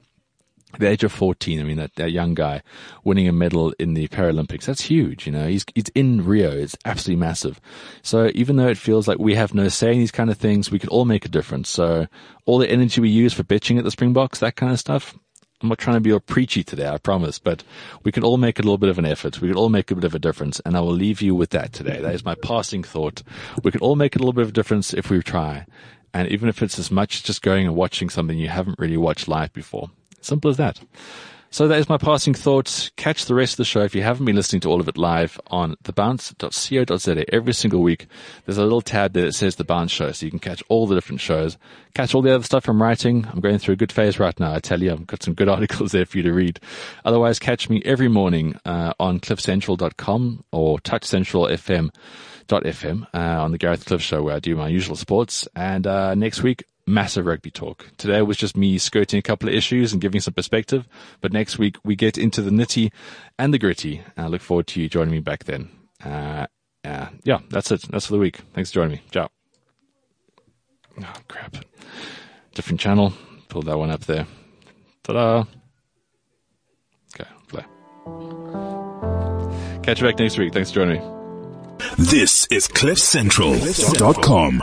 Speaker 2: the age of 14, I mean, that, that young guy winning a medal in the Paralympics, that's huge, you know, he's, he's in Rio. It's absolutely massive. So even though it feels like we have no say in these kind of things, we could all make a difference. So all the energy we use for bitching at the Springboks, that kind of stuff, I'm not trying to be all preachy today, I promise, but we can all make a little bit of an effort. We can all make a bit of a difference. And I will leave you with that today. That is my passing thought. We can all make a little bit of a difference if we try. And even if it's as much as just going and watching something you haven't really watched live before. Simple as that. So that is my passing thoughts. Catch the rest of the show if you haven't been listening to all of it live on thebounce.co.za every single week. There's a little tab there that says the bounce show, so you can catch all the different shows. Catch all the other stuff I'm writing. I'm going through a good phase right now. I tell you, I've got some good articles there for you to read. Otherwise, catch me every morning uh, on cliffcentral.com or touchcentralfm.fm uh, on the Gareth Cliff Show where I do my usual sports. And uh, next week, massive rugby talk. Today was just me skirting a couple of issues and giving some perspective. But next week we get into the nitty and the gritty. I look forward to you joining me back then. Uh, uh, yeah, that's it. That's for the week. Thanks for joining me. Ciao. Oh, crap. Different channel. Pull that one up there. Ta-da. Okay, play. Catch you back next week. Thanks for joining me.
Speaker 1: This is CliffCentral.com.